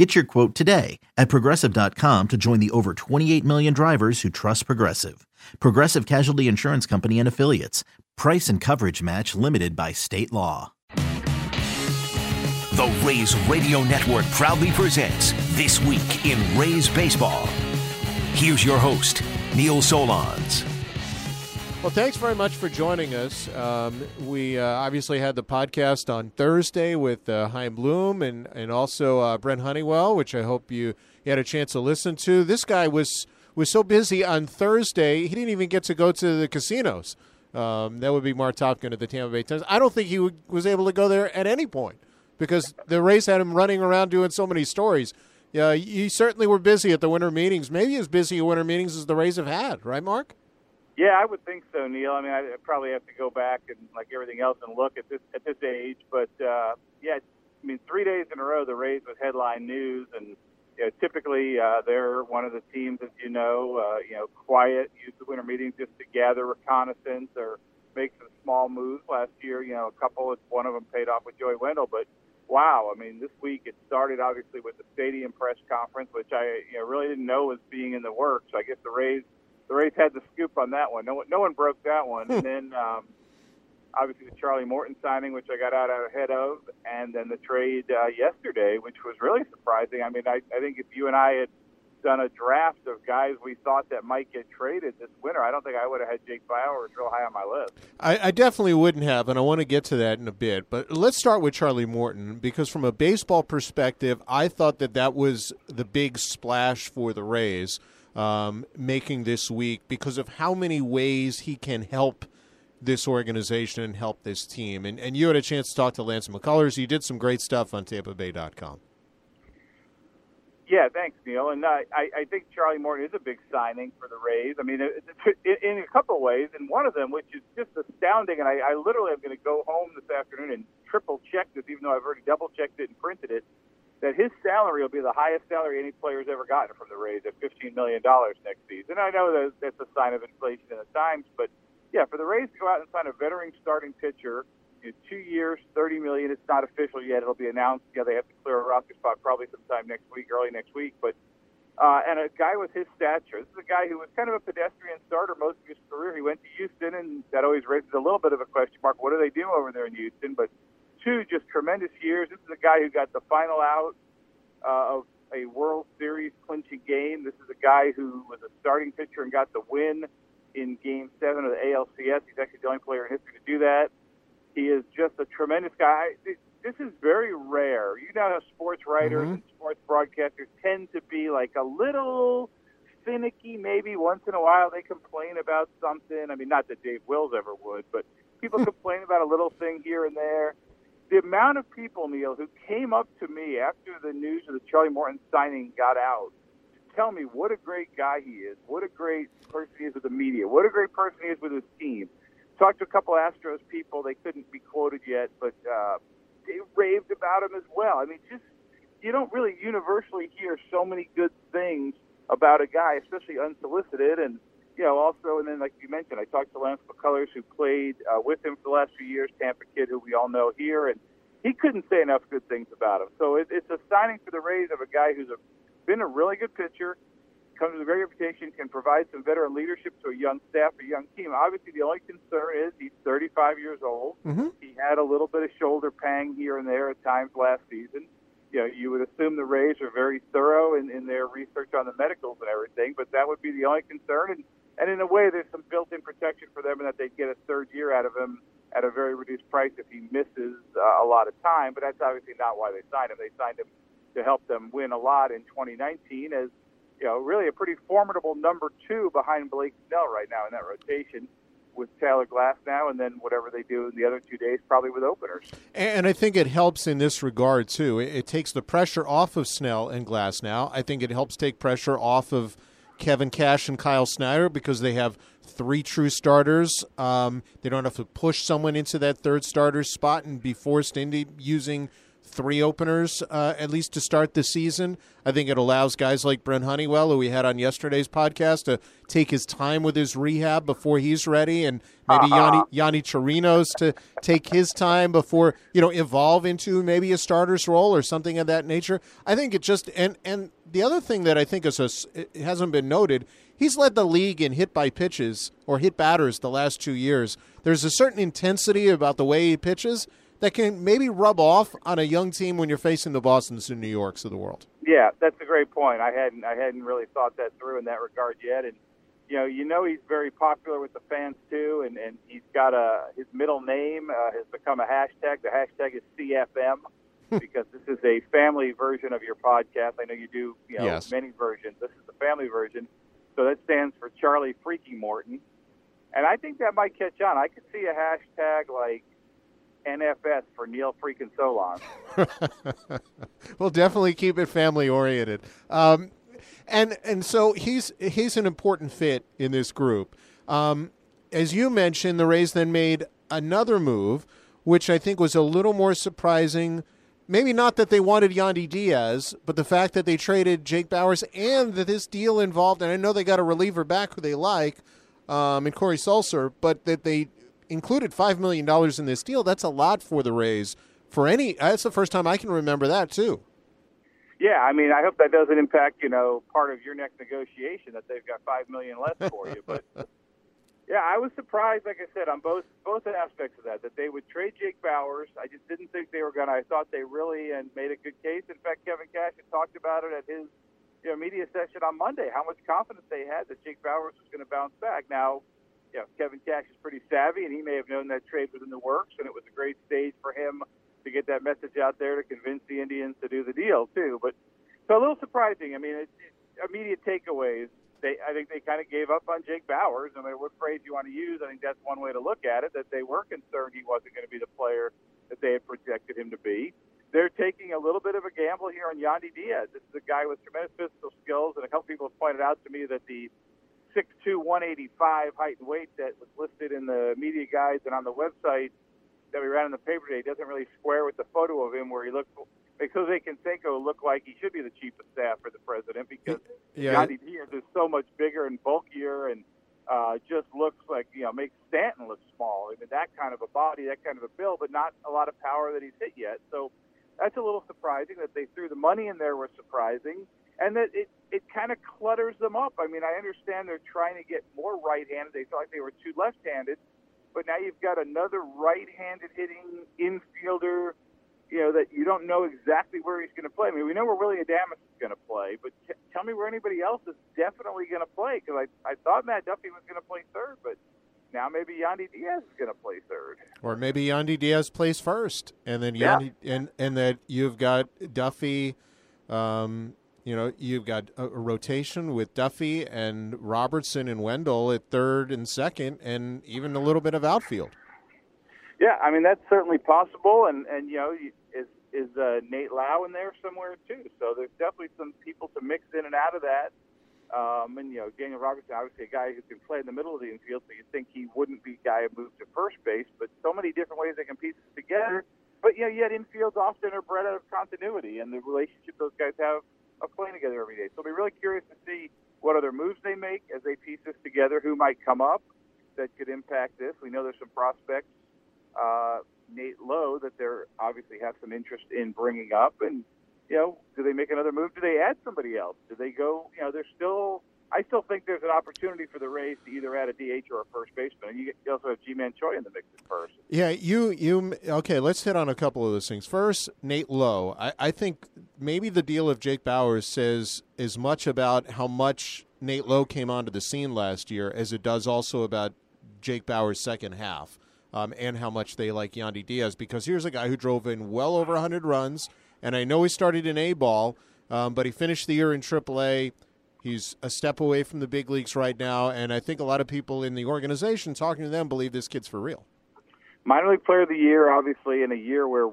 Get your quote today at progressive.com to join the over 28 million drivers who trust Progressive. Progressive Casualty Insurance Company and Affiliates. Price and coverage match limited by state law. The Rays Radio Network proudly presents This Week in Rays Baseball. Here's your host, Neil Solondz. Well, thanks very much for joining us. Um, we uh, obviously had the podcast on Thursday with uh, Chaim Bloom and, and also uh, Brent Honeywell, which I hope you, you had a chance to listen to. This guy was was so busy on Thursday, he didn't even get to go to the casinos. Um, that would be Mark Topkin at the Tampa Bay Times. I don't think he w- was able to go there at any point because the Rays had him running around doing so many stories. Yeah, you certainly were busy at the winter meetings, maybe as busy at winter meetings as the Rays have had, right, Mark? Yeah, I would think so, Neil. I mean, I probably have to go back and like everything else and look at this at this age. But uh, yeah, I mean, three days in a row, the Rays with headline news, and you know, typically uh, they're one of the teams, as you know, uh, you know, quiet, use the winter meetings just to gather reconnaissance or make some small moves. Last year, you know, a couple, of one of them paid off with Joey Wendle, but wow, I mean, this week it started obviously with the stadium press conference, which I you know really didn't know was being in the works. I guess the Rays the Rays had the scoop on that one. No one, no one broke that one. and then um, obviously the Charlie Morton signing, which I got out ahead of, and then the trade uh, yesterday, which was really surprising. I mean, I, I think if you and I had done a draft of guys we thought that might get traded this winter, I don't think I would have had Jake Bauers real high on my list. I, I definitely wouldn't have, and I want to get to that in a bit. But let's start with Charlie Morton because, from a baseball perspective, I thought that that was the big splash for the Rays um, making this week because of how many ways he can help this organization and help this team. And, and you had a chance to talk to Lance McCullers. You did some great stuff on TampaBay.com. Yeah, thanks, Neil. And uh, I, I think Charlie Morton is a big signing for the Rays. I mean, in a couple of ways, and one of them, which is just astounding, and I, I literally am going to go home this afternoon and triple check this, even though I've already double checked it and printed it that his salary will be the highest salary any player's ever gotten from the Rays at $15 million next season. I know that that's a sign of inflation in the times, but yeah, for the Rays to go out and sign a veteran starting pitcher, know, two years, 30 million. It's not official yet. It'll be announced. Yeah, they have to clear a roster spot probably sometime next week, early next week. But uh, and a guy with his stature. This is a guy who was kind of a pedestrian starter most of his career. He went to Houston, and that always raises a little bit of a question mark. What do they do over there in Houston? But two just tremendous years. This is a guy who got the final out uh, of a World Series clinching game. This is a guy who was a starting pitcher and got the win in Game Seven of the ALCS. He's actually the only player in history to do that. He is just a tremendous guy. This is very rare. You know how sports writers mm-hmm. and sports broadcasters tend to be like a little finicky. Maybe once in a while they complain about something. I mean, not that Dave Wills ever would, but people complain about a little thing here and there the amount of people, Neil, who came up to me after the news of the Charlie Morton signing got out to tell me what a great guy he is, what a great person he is with the media, what a great person he is with his team. Talked to a couple Astros people, they couldn't be quoted yet, but uh, they raved about him as well. I mean, just you don't really universally hear so many good things about a guy, especially unsolicited. And you know, also, and then like you mentioned, I talked to Lance McCullers, who played uh, with him for the last few years, Tampa kid, who we all know here, and he couldn't say enough good things about him. So it, it's a signing for the Rays of a guy who's a, been a really good pitcher, comes with a great reputation, can provide some veteran leadership to a young staff, a young team. Obviously, the only concern is he's 35 years old. Mm-hmm. He had a little bit of shoulder pang here and there at times last season. You know, you would assume the Rays are very thorough in, in their research on the medicals and everything, but that would be the only concern. And and in a way, there's some built-in protection for them in that they'd get a third year out of him at a very reduced price if he misses uh, a lot of time. But that's obviously not why they signed him. They signed him to help them win a lot in 2019 as you know really a pretty formidable number two behind Blake Snell right now in that rotation with Taylor Glasnow, and then whatever they do in the other two days, probably with openers. And I think it helps in this regard too. It, takes the pressure off of Snell and Glasnow. I think it helps take pressure off of Kevin Cash and Kyle Snyder because they have three true starters. Um, they don't have to push someone into that third starter spot and be forced into using three openers uh, at least to start the season. I think it allows guys like Brent Honeywell, who we had on yesterday's podcast, to take his time with his rehab before he's ready, and maybe Yanni, Yonny Chirinos to take his time before you know evolve into maybe a starter's role or something of that nature. I think it just and and the other thing that I think is a, hasn't been noted. He's led the league in hit by pitches or hit batters the last two years. There's a certain intensity about the way he pitches that can maybe rub off on a young team when you're facing the Boston's and New Yorks of the world. Yeah, that's a great point. I hadn't I hadn't really thought that through in that regard yet, and you know you know he's very popular with the fans too, and and he's got a his middle name uh, has become a hashtag. The hashtag is CFM. because this is a family version of your podcast. I know you do, you know, yes. many versions. This is the family version, so that stands for Charlie Freaky Morton, and I think that might catch on. I could see a hashtag like NFS for Neil freaking Solondz. we'll definitely keep it family oriented. Um, and and so he's he's an important fit in this group. Um, as you mentioned, the Rays then made another move, which I think was a little more surprising. Maybe not that they wanted Yandy Diaz, but the fact that they traded Jake Bauers and that this deal involved, and I know they got a reliever back who they like, um, and Corey Sulser, but that they included $5 million in this deal. That's a lot for the Rays. For any, that's the first time I can remember that, too. Yeah, I mean, I hope that doesn't impact, you know, part of your next negotiation that they've got five million less for you. But yeah, I was surprised, like I said, on both both aspects of that, that they would trade Jake Bauers. I just didn't think they were going to. I thought they really and made a good case. In fact, Kevin Cash had talked about it at his you know media session on Monday. How much confidence they had that Jake Bauers was going to bounce back. Now, you know, Kevin Cash is pretty savvy, and he may have known that trade was in the works, and it was a great stage for him to get that message out there to convince the Indians to do the deal too. But so a little surprising. I mean, it, it, immediate takeaways. They, I think they kind of gave up on Jake Bauers. No matter what phrase you want to use, I think that's one way to look at it. That they were concerned he wasn't going to be the player that they had projected him to be. They're taking a little bit of a gamble here on Yandy Diaz. This is a guy with tremendous physical skills, and a couple people have pointed out to me that the 6'2", 185 height and weight that was listed in the media guides and on the website that we ran in the paper today doesn't really square with the photo of him where he looked makes Jose Canseco look like he should be the chief of staff for the president because Yeah. Yandy Diaz is so much bigger and bulkier and uh, just looks like you know makes Stanton look small. I mean that kind of a body, that kind of a build, but not a lot of power that he's hit yet. So that's a little surprising that they threw the money in there was surprising, and that it it kind of clutters them up. I mean I understand they're trying to get more right-handed. They felt like they were too left-handed, but now you've got another right-handed hitting infielder. You know that you don't know exactly where he's going to play. I mean, we know where Willy Adames is going to play, but t- tell me where anybody else is definitely going to play. Because I, I thought Matt Duffy was going to play third, but now maybe Yandy Diaz is going to play third. Or maybe Yandy Diaz plays first, and then Yeah. And and that you've got Duffy. Um, you know, you've got a, rotation with Duffy and Robertson and Wendle at third and second, and even a little bit of outfield. Yeah, I mean that's certainly possible, and and you know is is uh, Nate Lowe in there somewhere too? So there's definitely some people to mix in and out of that. Um, and you know Daniel Robertson, obviously a guy who can play in the middle of the infield, so you'd think he wouldn't be a guy who moved to first base. But so many different ways they can piece it together. But you know, yet infields often are bred out of continuity and the relationship those guys have of playing together every day. So I'll be really curious to see what other moves they make as they piece this together. Who might come up that could impact this? We know there's some prospects uh, Nate Lowe that they're obviously have some interest in bringing up. And, you know, do they make another move? Do they add somebody else? Do they go, you know, there's still, I still think there's an opportunity for the Rays to either add a DH or a first baseman. You, you also have Ji-Man Choi in the mix at first. Yeah, you you okay. Let's hit on a couple of those things. First, Nate Lowe. I, I think maybe the deal of Jake Bauers says as much about how much Nate Lowe came onto the scene last year as it does also about Jake Bauers' second half um, and how much they like Yandy Diaz. Because here's a guy who drove in well over 100 runs, and I know he started in A ball, um, but he finished the year in AAA. He's a step away from the big leagues right now, and I think a lot of people in the organization talking to them believe this kid's for real. Minor League Player of the Year, obviously, in a year where,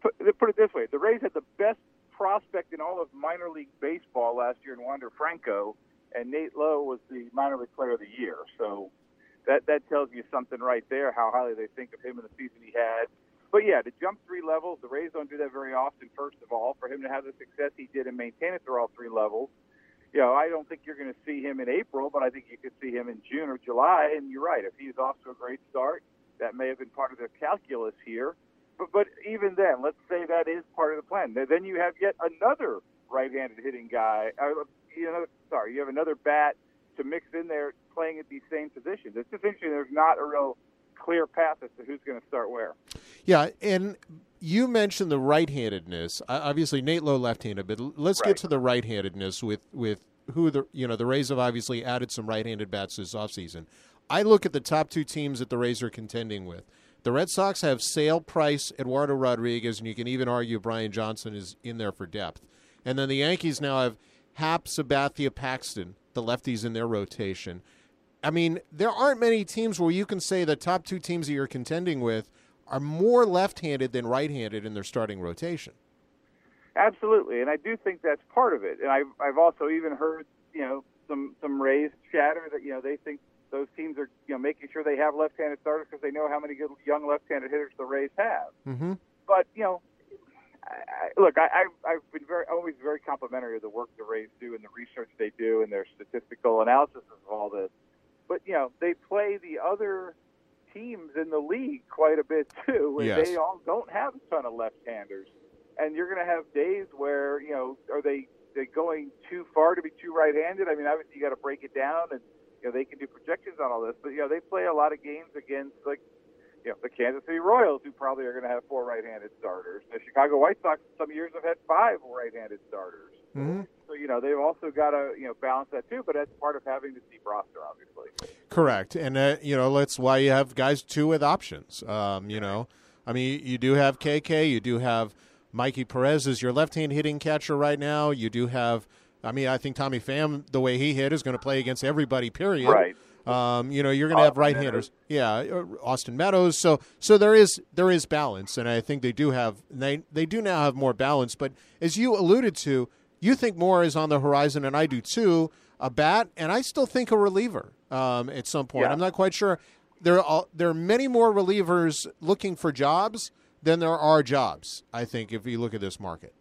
put, it this way, the Rays had the best prospect in all of minor league baseball last year in Wander Franco, and Nate Lowe was the minor league player of the year. So that that tells you something right there how highly they think of him in the season he had. But yeah, to jump three levels, the Rays don't do that very often. First of all, for him to have the success he did and maintain it through all three levels, you know, I don't think you're going to see him in April, but I think you could see him in June or July. And you're right, if he's off to a great start, that may have been part of the calculus here. But but even then, let's say that is part of the plan. Then you have yet another right-handed hitting guy. Uh, you know, sorry, you have another bat to mix in there playing at these same positions. It's just interesting. There's not a real clear path as to who's going to start where. Yeah, and you mentioned the right-handedness. Obviously, Nate Lowe left-handed, but let's right. get to the right-handedness with with who the you know the Rays have obviously added some right-handed bats this offseason. I look at the top two teams that the Rays are contending with. The Red Sox have Sale, Price, Eduardo Rodriguez, and you can even argue Brian Johnson is in there for depth. And then the Yankees now have Happ, Sabathia, Paxton, the lefties in their rotation. I mean, there aren't many teams where you can say the top two teams that you're contending with are more left-handed than right-handed in their starting rotation. Absolutely, and I do think that's part of it. And I've I've also even heard you know some some Rays chatter that you know they think those teams are you know making sure they have left-handed starters because they know how many good young left-handed hitters the Rays have. Mm-hmm. But you know, I, I, look, I, I've, I've been very always very complimentary of the work the Rays do and the research they do and their statistical analysis of all this. But you know, they play the other teams in the league quite a bit too, and yes. they all don't have a ton of left-handers. And you're going to have days where you know, are they they going too far to be too right-handed? I mean, obviously you got to break it down and you know, they can do projections on all this, but you know, they play a lot of games against like you know, the Kansas City Royals, who probably are going to have four right-handed starters. The Chicago White Sox, some years have had five right-handed starters. Mm-hmm. So you know, they've also got to you know balance that too. But that's part of having the deep roster, obviously. Correct, and uh, you know that's why you have guys too with options. Um, you know, I mean, you do have KK, you do have Mikey Perez as your left-hand hitting catcher right now. You do have I mean, I think Tommy Pham, the way he hit, is going to play against everybody. Period. Right. Um, you know, you're going to have right-handers. Yeah, uh, Austin Meadows. So, so there is there is balance, and I think they do have they they do now have more balance. But as you alluded to, you think more is on the horizon, and I do too. A bat, and I still think a reliever um, at some point. Yeah. I'm not quite sure. There are there are many more relievers looking for jobs than there are jobs. I think if you look at this market.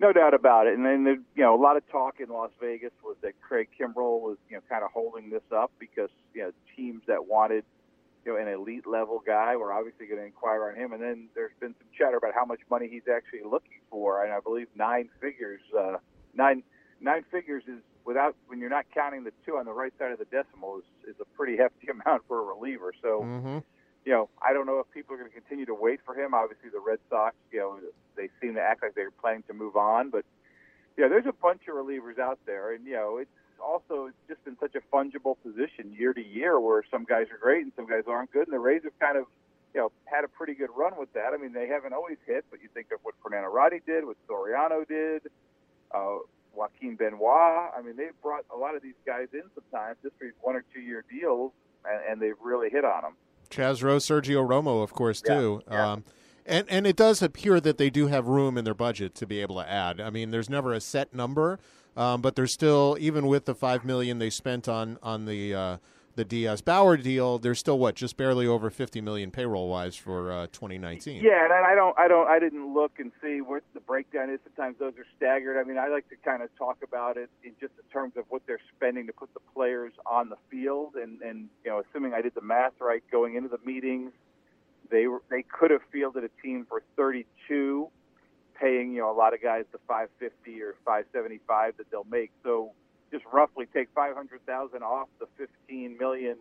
No doubt about it. And then, the, you know, a lot of talk in Las Vegas was that Craig Kimbrel was, you know, kind of holding this up because, you know, teams that wanted, you know, an elite level guy were obviously going to inquire on him. And then there's been some chatter about how much money he's actually looking for. And I believe nine figures, uh, nine, nine figures is without, when you're not counting the two on the right side of the decimal is, is a pretty hefty amount for a reliever. So, mm-hmm you know, I don't know if people are going to continue to wait for him. Obviously, the Red Sox, you know, they seem to act like they're planning to move on. But yeah, there's a bunch of relievers out there, and you know, it's also it's just been such a fungible position year to year, where some guys are great and some guys aren't good. And the Rays have kind of, you know, had a pretty good run with that. I mean, they haven't always hit, but you think of what Fernando Rodney did, what Soriano did. Uh, Joaquin Benoit. I mean, they've brought a lot of these guys in sometimes just for one or two year deals, and, and they've really hit on them. Chaz Roe, Sergio Romo, of course, too. Yeah, yeah. Um, and and it does appear that they do have room in their budget to be able to add. I mean, there's never a set number, um, but there's still even with the five million they spent on on the uh, the Diaz Bauer deal, there's still what just barely over 50 million payroll wise for uh, 2019. Yeah, and I don't, I don't, I didn't look and see what the breakdown is. Sometimes those are staggered. I mean, I like to kind of talk about it in just in terms of what they're spending to put the players on the field, and and you know, assuming I did the math right going into the meetings, they were they could have fielded a team for 32, paying you know a lot of guys the 550 or 575 that they'll make. So just roughly take 500,000 off the 15 million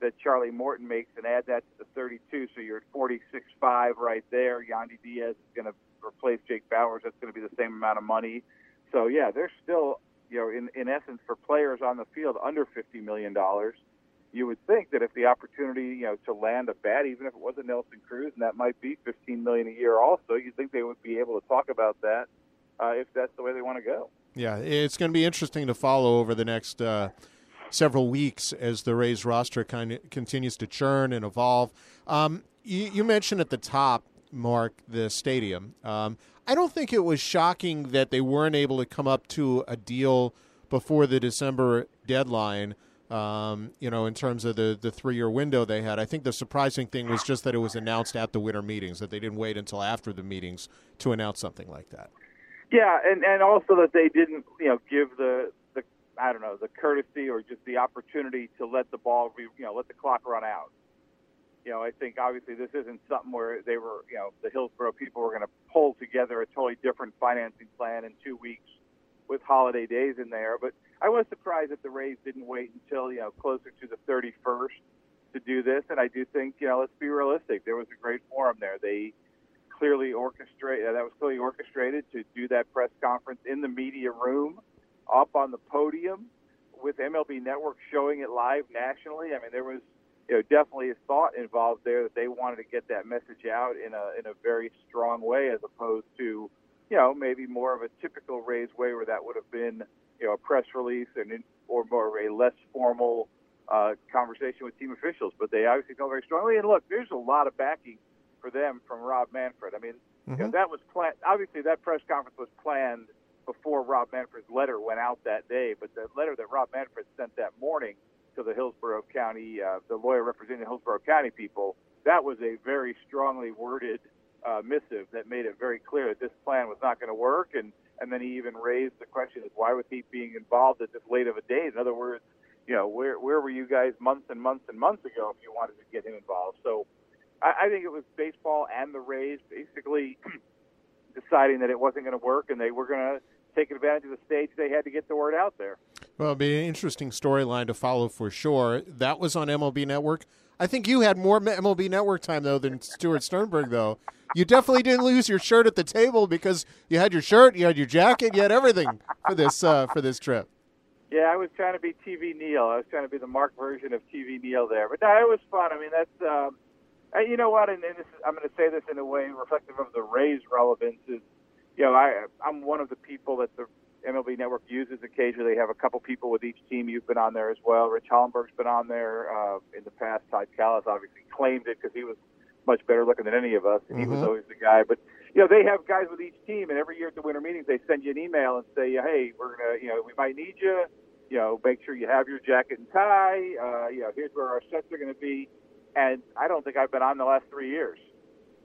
that Charlie Morton makes and add that to the 32, so you're at 46.5 right there. Yandy Diaz is going to replace Jake Bauers. That's going to be the same amount of money. So yeah, there's still you know in in essence for players on the field under 50 million dollars. You would think that if the opportunity, you know, to land a bat, even if it was a Nelson Cruz, and that might be 15 million a year, also, you'd think they would be able to talk about that uh, if that's the way they want to go. Yeah, it's going to be interesting to follow over the next uh, several weeks as the Rays roster kind of continues to churn and evolve. Um, you, you, mentioned at the top, Mark, the stadium. Um, I don't think it was shocking that they weren't able to come up to a deal before the December deadline. Um, you know, in terms of the the three year window they had, I think the surprising thing was just that it was announced at the winter meetings that they didn't wait until after the meetings to announce something like that. Yeah, and and also that they didn't, you know, give the the I don't know the courtesy or just the opportunity to let the ball, be, you know, let the clock run out. You know, I think obviously this isn't something where they were, you know, the Hillsborough people were going to pull together a totally different financing plan in two weeks with holiday days in there. But I was surprised that the Rays didn't wait until you know closer to the 31st to do this. And I do think, you know, let's be realistic. There was a great forum there. They clearly orchestrated. That was clearly orchestrated to do that press conference in the media room, up on the podium, with MLB Network showing it live nationally. I mean, there was you know definitely a thought involved there that they wanted to get that message out in a in a very strong way, as opposed to you know maybe more of a typical Rays way where that would have been you know a press release and or more of a less formal uh, conversation with team officials. But they obviously felt very strongly. And look, there's a lot of backing for them from Rob Manfred. I mean, mm-hmm. you know, that was planned. Obviously, that press conference was planned before Rob Manfred's letter went out that day. But the letter that Rob Manfred sent that morning to the Hillsborough County, uh, the lawyer representing the Hillsborough County people, that was a very strongly worded uh, missive that made it very clear that this plan was not going to work. And and then he even raised the question of why was he being involved at this late of a date? In other words, you know, where where were you guys months and months and months ago if you wanted to get him involved? So I, I think it was baseball and the Rays basically deciding that it wasn't going to work and they were going to take advantage of the stage they had to get the word out there. Well, it'd be an interesting storyline to follow for sure. That was on MLB Network. I think you had more MLB Network time though than Stuart Sternberg, though. You definitely didn't lose your shirt at the table because you had your shirt, you had your jacket, you had everything for this uh, for this trip. Yeah, I was trying to be TV Neil. I was trying to be the Mark version of TV Neil there, but no, it was fun. I mean, that's um, you know what, and, and this is, I'm going to say this in a way reflective of the Rays' relevance is, you know, I I'm one of the people that the MLB Network uses occasionally. They have a couple people with each team. You've been on there as well. Rich Hollenberg's been on there uh, in the past. Todd Kalas obviously claimed it because he was much better looking than any of us, and mm-hmm. he was mm-hmm. always the guy. But you know, they have guys with each team, and every year at the winter meetings, they send you an email and say, "Hey, we're gonna, you know, we might need you. You know, make sure you have your jacket and tie. Uh, you know, here's where our sets are going to be." and I don't think I've been on the last three years.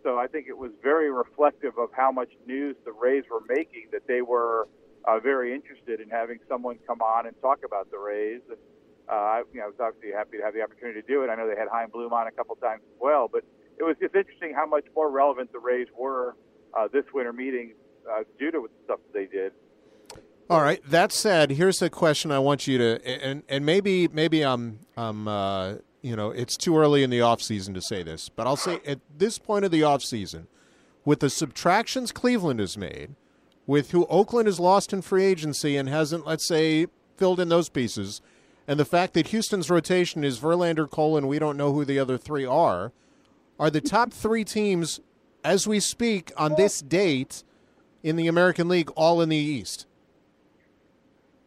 So I think it was very reflective of how much news the Rays were making that they were uh, very interested in having someone come on and talk about the Rays. And uh, you know, I was obviously happy to have the opportunity to do it. I know they had Chaim Bloom on a couple times as well, but it was just interesting how much more relevant the Rays were uh, this winter meeting uh, due to the stuff they did. All right. That said, here's a question I want you to, and and maybe maybe I'm I'm uh, you know, it's too early in the offseason to say this, but I'll say at this point of the offseason, with the subtractions Cleveland has made, with who Oakland has lost in free agency and hasn't, let's say, filled in those pieces, and the fact that Houston's rotation is Verlander, Cole, and we don't know who the other three are, are the top three teams, as we speak, on this date in the American League all in the East?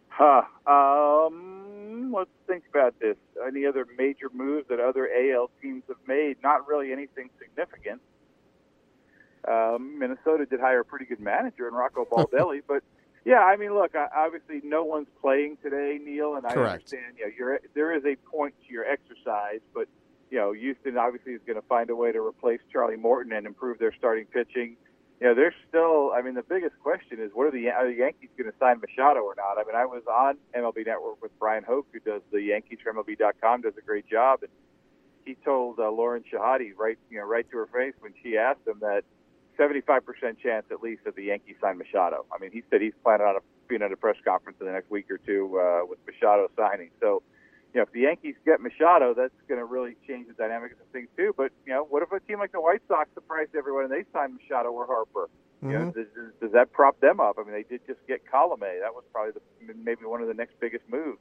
Huh. Um let's think about this. Any other major moves that other AL teams have made? Not really anything significant. Um, Minnesota did hire a pretty good manager in Rocco Baldelli, but yeah, I mean, look, obviously no one's playing today, Neil, and I Correct. understand. You know, you're, there is a point to your exercise, but you know, Houston obviously is going to find a way to replace Charlie Morton and improve their starting pitching you know, there's still. I mean, the biggest question is, what are the are the Yankees going to sign Machado or not? I mean, I was on MLB Network with Bryan Hoch, who does the Yankees for MLB.com, does a great job, and he told uh, Lauren Shehadi right, you know, right to her face when she asked him that 75% chance at least that the Yankees sign Machado. I mean, he said he's planning on a, being at a press conference in the next week or two uh, with Machado signing. So you know, if the Yankees get Machado, that's going to really change the dynamics of things too. But you know, what if a team like the White Sox surprised everyone and they signed Machado or Harper? Mm-hmm. You know, mm-hmm. does, does that prop them up? I mean, they did just get Colome. That was probably the, maybe one of the next biggest moves.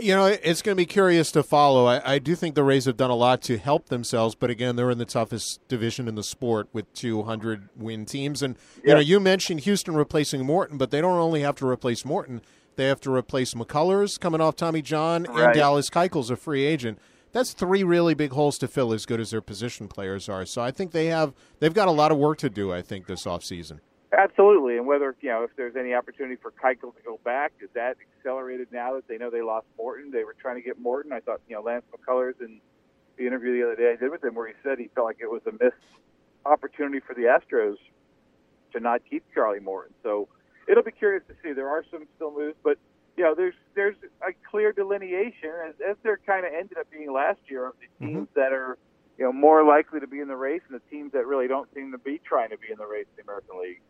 You know, it's going to be curious to follow. I, I, do think the Rays have done a lot to help themselves, but again, they're in the toughest division in the sport with 200 win teams. And you know, you mentioned Houston replacing Morton, but they don't only have to replace Morton; they have to replace McCullers coming off Tommy John right. and Dallas Keuchel's a free agent. That's three really big holes to fill as good as their position players are. So I think they have they've got a lot of work to do, I think, this offseason. Absolutely, and whether you know if there's any opportunity for Keuchel to go back, is that accelerated now that they know they lost Morton? They were trying to get Morton. I thought you know Lance McCullers in the interview the other day I did with him, where he said he felt like it was a missed opportunity for the Astros to not keep Charlie Morton. So it'll be curious to see. There are some still moves, but you know there's there's a clear delineation as, as there kind of ended up being last year of the teams mm-hmm. that are you know more likely to be in the race and the teams that really don't seem to be trying to be in the race in the American League.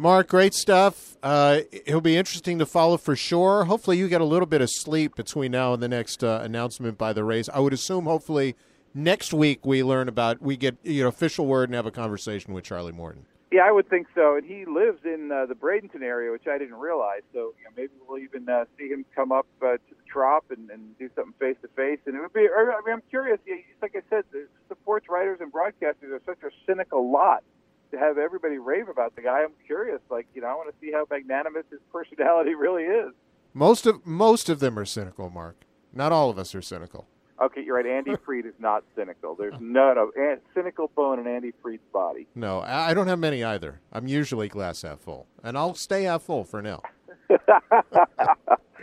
Mark, great stuff. Uh, it'll be interesting to follow for sure. Hopefully, you get a little bit of sleep between now and the next uh, announcement by the Rays. I would assume, hopefully, next week we learn about we get you know official word and have a conversation with Charlie Morton. Yeah, I would think so. And he lives in uh, the Bradenton area, which I didn't realize. So you know, maybe we'll even uh, see him come up uh, to the Trop and, and do something face to face. And it would be. I mean, I'm curious. Like I said, the sports writers and broadcasters are such a cynical lot to have everybody rave about the guy. I'm curious, like you know, I want to see how magnanimous his personality really is. Most of most of them are cynical, Mark. Not all of us are cynical. Okay, you're right. Andy Freed is not cynical. There's oh. none of eh, cynical bone in Andy Freed's body. No, I don't have many either. I'm usually glass half full, and I'll stay half full for now.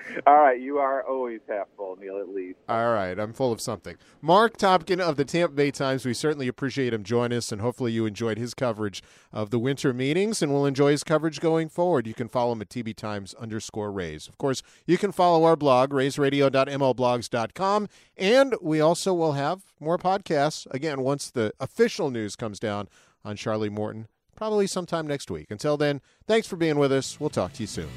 All right, you are always half full, Neil, at least. All right, I'm full of something. Mark Topkin of the Tampa Bay Times, we certainly appreciate him joining us, and hopefully you enjoyed his coverage of the winter meetings, and we'll enjoy his coverage going forward. You can follow him at TB Times underscore Rays. Of course, you can follow our blog, raysradio.mlblogs.com, and we also will have more podcasts, again, once the official news comes down on Charlie Morton, probably sometime next week. Until then, thanks for being with us. We'll talk to you soon.